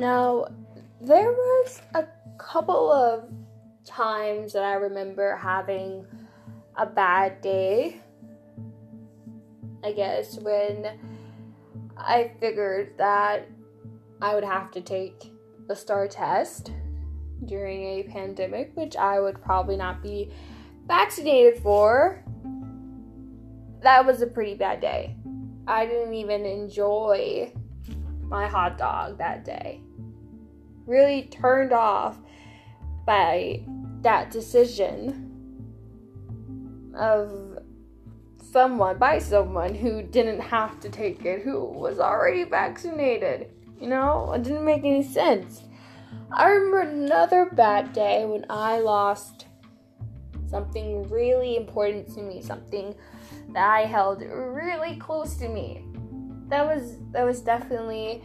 Now, there was a couple of times that I remember having a bad day. I guess when I figured that I would have to take the STAR test during a pandemic, which I would probably not be vaccinated for. That was a pretty bad day. I didn't even enjoy my hot dog that day. Really turned off by that decision of someone by someone who didn't have to take it who was already vaccinated you know? It didn't make any sense. I remember another bad day when i lost something really important to me something that i held really close to me. That was that was definitely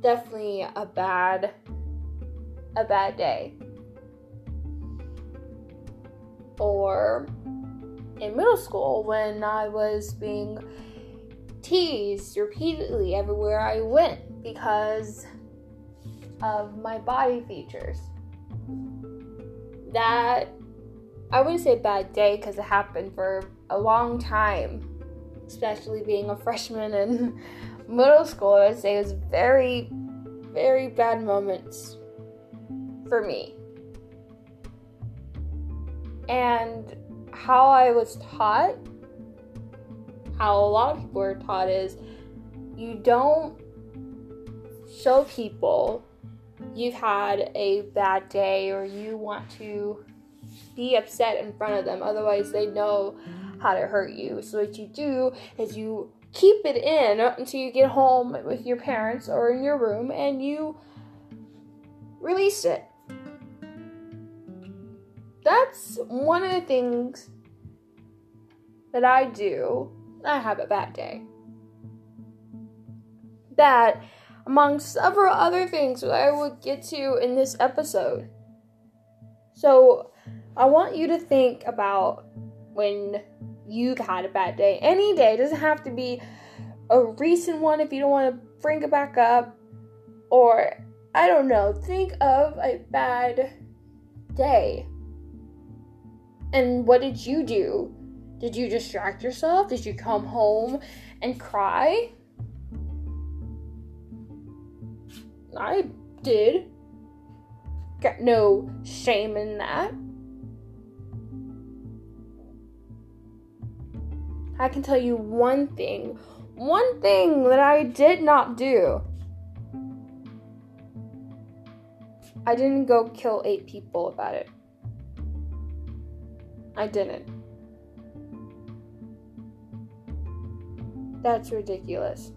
definitely a bad a bad day or in middle school when I was being teased repeatedly everywhere I went because of my body features. That I wouldn't say bad day because it happened for a long time, especially being a freshman in middle school. I'd say it was very, very bad moments for me. And how I was taught, how a lot of people are taught is you don't show people you've had a bad day or you want to be upset in front of them, otherwise, they know how to hurt you. So, what you do is you keep it in until you get home with your parents or in your room and you release it that's one of the things that I do I have a bad day. That, among several other things that I will get to in this episode. So, I want you to think about when you've had a bad day. Any day, it doesn't have to be a recent one if you don't want to bring it back up. Or, I don't know, think of a bad day and what did you do? Did you distract yourself? Did you come home and cry? I did. Got no shame in that. I can tell you one thing. One thing that I did not do. I didn't go kill eight people about it. I didn't. That's ridiculous.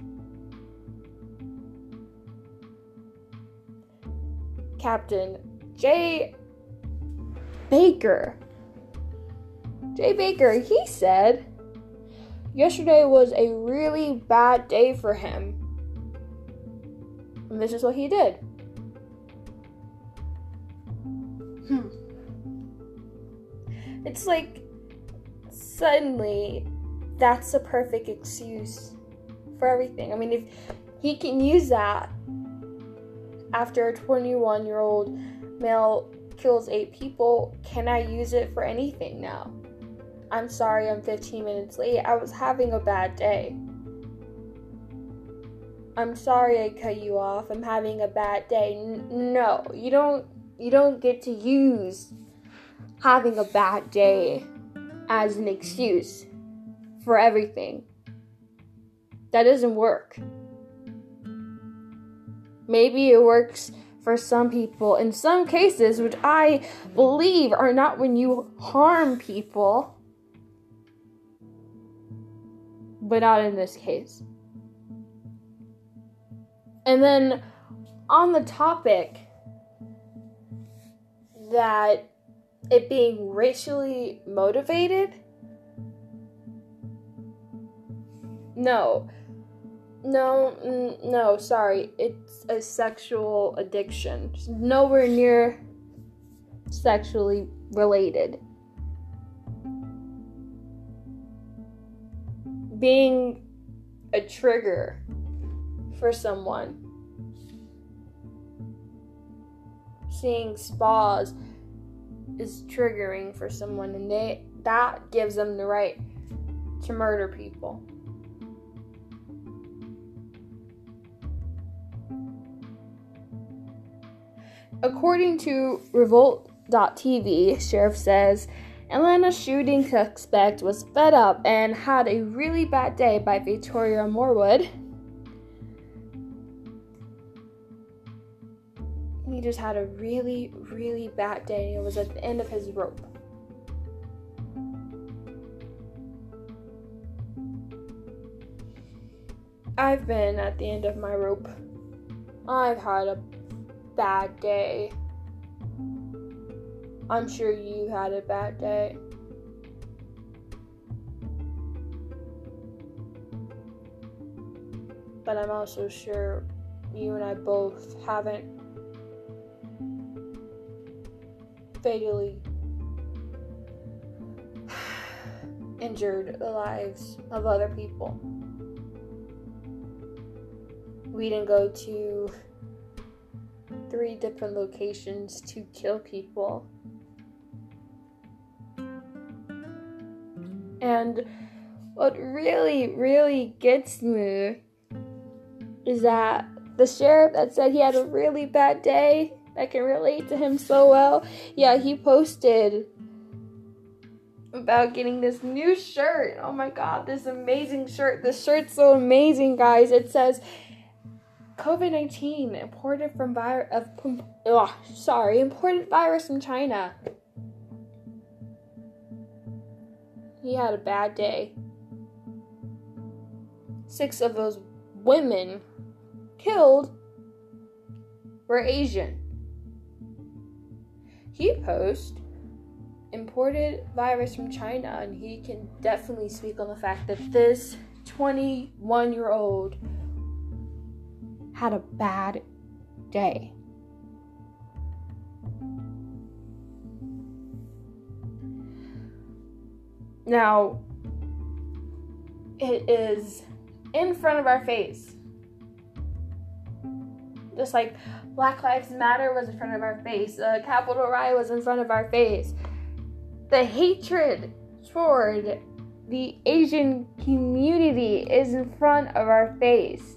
Captain J. Baker. Jay Baker, he said yesterday was a really bad day for him. And this is what he did. Hmm it's like suddenly that's a perfect excuse for everything. I mean, if he can use that after a 21 year old male kills eight people, can I use it for anything now? I'm sorry, I'm 15 minutes late. I was having a bad day. I'm sorry I cut you off. I'm having a bad day. N- no, you don't you don't get to use having a bad day as an excuse for everything. That doesn't work. Maybe it works for some people in some cases, which I believe are not when you harm people, but not in this case. And then on the topic that it being racially motivated? No. No, n- no, sorry. It's a sexual addiction. Just nowhere near sexually related. Being a trigger for someone seeing spas is triggering for someone and they that gives them the right to murder people. According to Revolt.tv, sheriff says Atlanta shooting suspect was fed up and had a really bad day by Victoria Moorwood. He just had a really, really bad day. It was at the end of his rope. I've been at the end of my rope. I've had a bad day. I'm sure you had a bad day. But I'm also sure you and I both haven't fatally injured the lives of other people. We didn't go to three different locations to kill people. And what really, really gets me is that the sheriff that said he had a really bad day, I can relate to him so well, yeah, he posted about getting this new shirt. Oh my god, this amazing shirt. This shirt's so amazing, guys. It says COVID 19 imported from virus of sorry, imported virus from China. He had a bad day. Six of those women killed were Asian. He posed imported virus from China, and he can definitely speak on the fact that this 21 year old had a bad day. Now, it is in front of our face. Just like Black Lives Matter was in front of our face, the Capitol riot was in front of our face. The hatred toward the Asian community is in front of our face.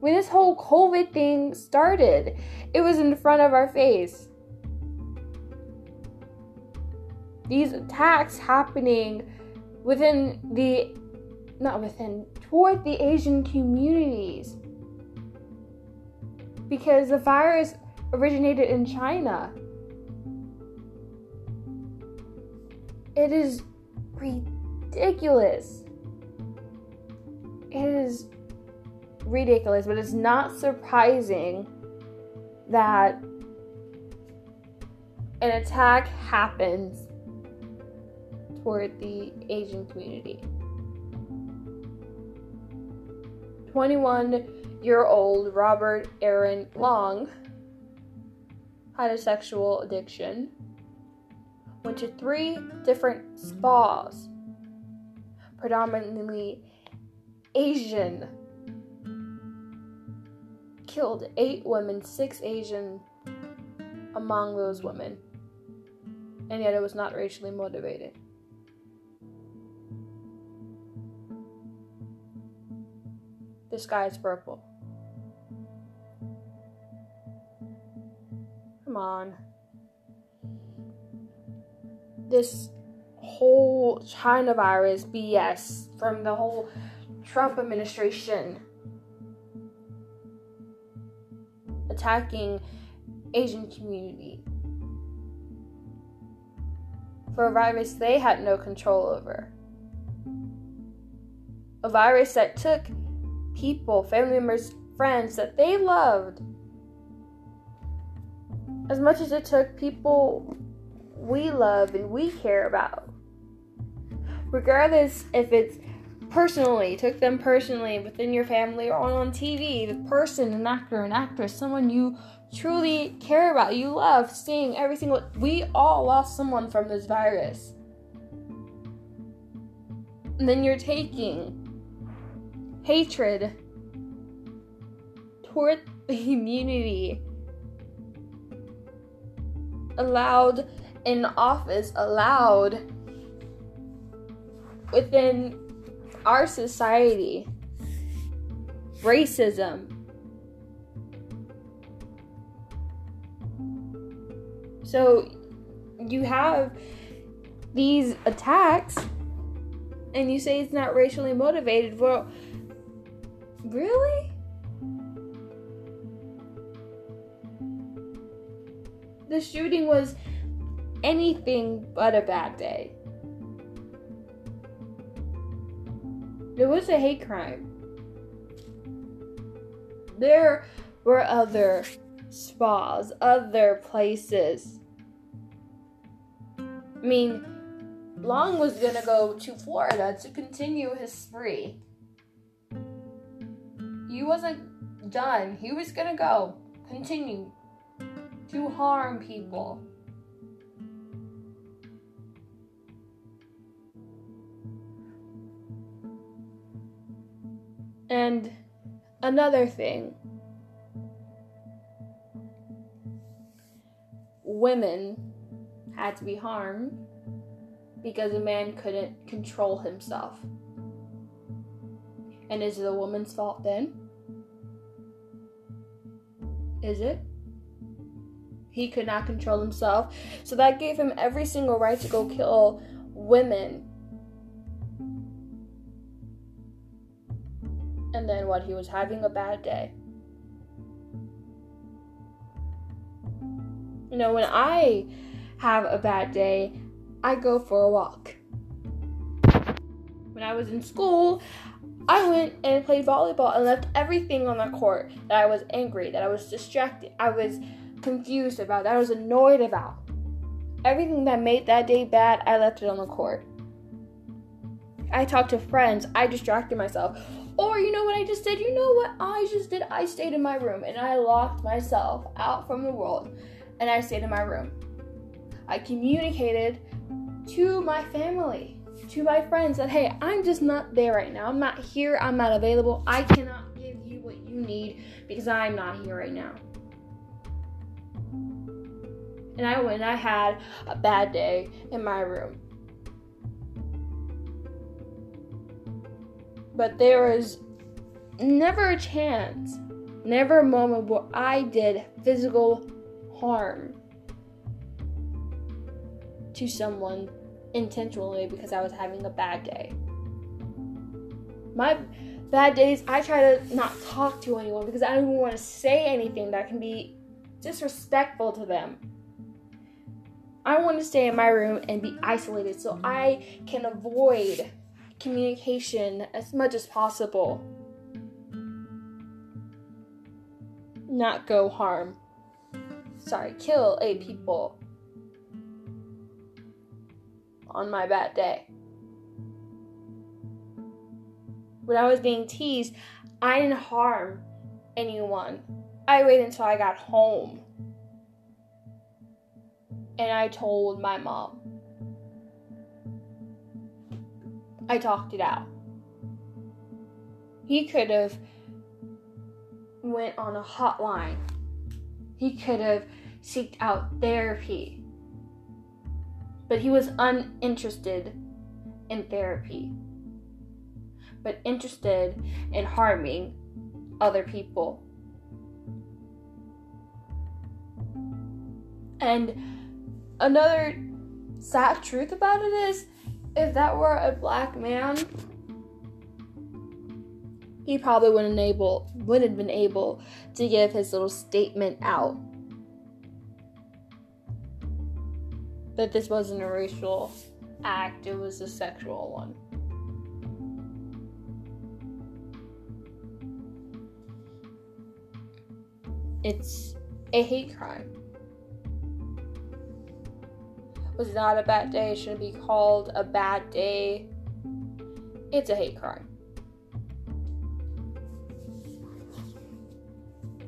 When this whole COVID thing started, it was in front of our face. These attacks happening within the not within toward the Asian communities because the virus originated in China. It is ridiculous. It is ridiculous, but it's not surprising that an attack happens toward the Asian community. 21 year old Robert Aaron Long had a sexual addiction, went to three different spas, predominantly Asian, killed eight women, six Asian among those women, and yet it was not racially motivated. The sky is purple. Come on. This whole China virus BS from the whole Trump administration attacking Asian community for a virus they had no control over. A virus that took people, family members, friends that they loved as much as it took people we love and we care about. Regardless if it's personally, took them personally within your family or on TV, the person, an actor, an actress, someone you truly care about, you love, seeing every single. We all lost someone from this virus. And then you're taking hatred toward the community allowed in office, allowed within our society. Racism. So you have these attacks and you say it's not racially motivated. Well, really? The shooting was anything but a bad day. It was a hate crime. There were other spas, other places. I mean, Long was gonna go to Florida to continue his spree. He wasn't done. He was gonna go continue to harm people. And another thing women had to be harmed because a man couldn't control himself. And is it a woman's fault then? Is it? He could not control himself. So that gave him every single right to go kill women. And then what? He was having a bad day. You know, when I have a bad day, I go for a walk. When I was in school, I went and played volleyball and left everything on the court that I was angry, that I was distracted, I was confused about, that I was annoyed about. Everything that made that day bad, I left it on the court. I talked to friends, I distracted myself. Or, you know what I just did? You know what I just did? I stayed in my room and I locked myself out from the world and I stayed in my room. I communicated to my family, to my friends that, hey, I'm just not there right now. I'm not here. I'm not available. I cannot give you what you need because I'm not here right now. And I went, I had a bad day in my room. But there was never a chance, never a moment where I did physical harm to someone intentionally because I was having a bad day. My bad days, I try to not talk to anyone because I don't even want to say anything that can be disrespectful to them. I want to stay in my room and be isolated so I can avoid communication as much as possible. Not go harm. Sorry, kill a people on my bad day. When I was being teased, I didn't harm anyone. I waited until I got home. And I told my mom. I talked it out. He could have went on a hotline. He could have seeked out therapy but he was uninterested in therapy, but interested in harming other people. And another sad truth about it is if that were a black man, he probably wouldn't able wouldn't have been able to give his little statement out that this wasn't a racial act, it was a sexual one. It's a hate crime. Was not a bad day, it shouldn't be called a bad day. It's a hate crime.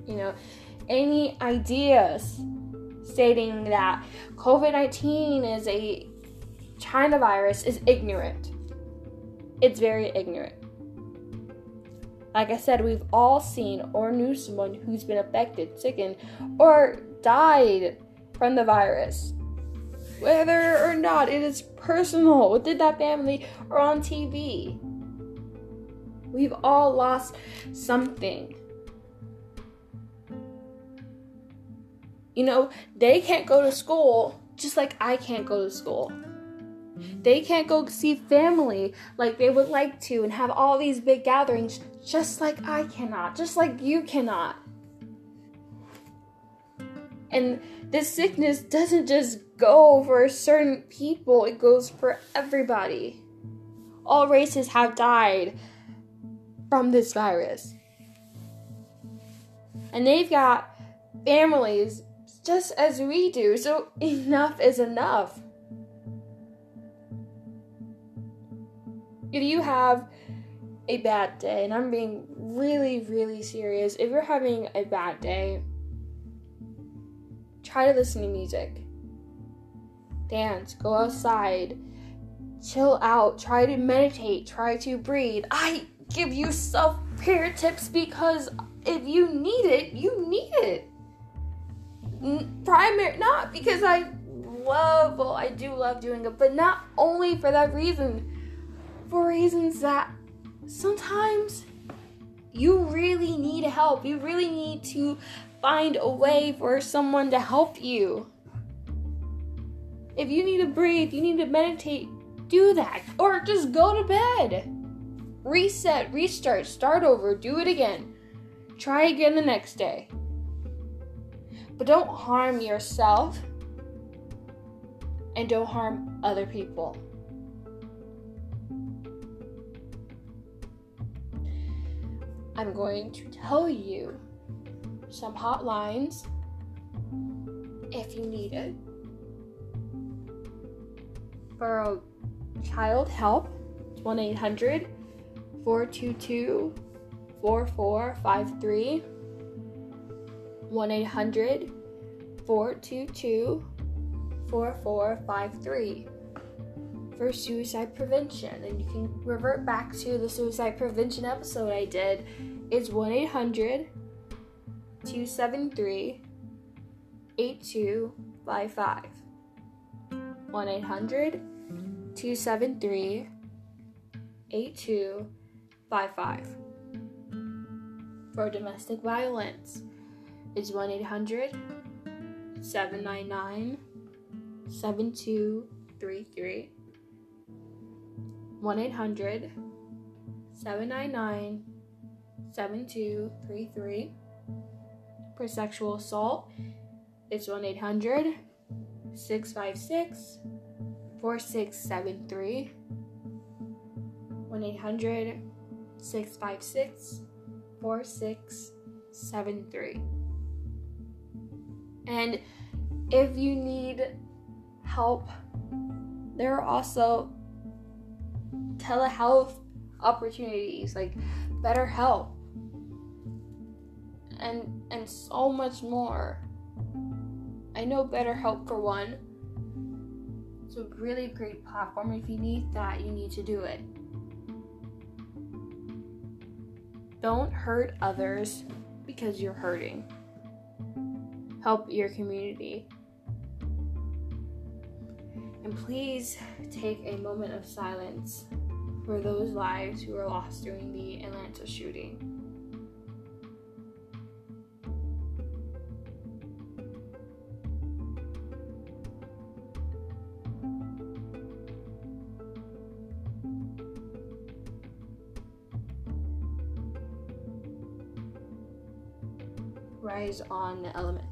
You know, any ideas stating that COVID 19 is a China virus is ignorant. It's very ignorant. Like I said, we've all seen or knew someone who's been affected, sickened, or died from the virus. Whether or not it is personal within that family or on TV. We've all lost something. You know, they can't go to school just like I can't go to school. They can't go see family like they would like to and have all these big gatherings just like I cannot, just like you cannot. And this sickness doesn't just go for certain people, it goes for everybody. All races have died from this virus. And they've got families just as we do, so enough is enough. If you have a bad day, and I'm being really, really serious, if you're having a bad day, try to listen to music. Dance, go outside, chill out, try to meditate, try to breathe. I give you self care tips because if you need it, you need it. Primary, not because I love, well, I do love doing it, but not only for that reason, for reasons that sometimes you really need help. You really need to find a way for someone to help you. If you need to breathe, you need to meditate, do that. Or just go to bed. Reset, restart, start over, do it again. Try again the next day. But don't harm yourself and don't harm other people. I'm going to tell you some hotlines if you need it. For child help, it's 1 800 422 4453. 1 800 422 4453 for suicide prevention. And you can revert back to the suicide prevention episode I did. It's 1 800 273 8255. 1 800 273 8255. For domestic violence, it's 1 800 799 7233. 1 800 799 7233. For sexual assault, it's 1 800 656 4673. 1 800 656 4673. And if you need help, there are also telehealth opportunities like BetterHelp and and so much more. I know BetterHelp for one. It's a really great platform. If you need that, you need to do it. Don't hurt others because you're hurting. Help your community. And please take a moment of silence for those lives who were lost during the Atlanta shooting. Rise on the elements.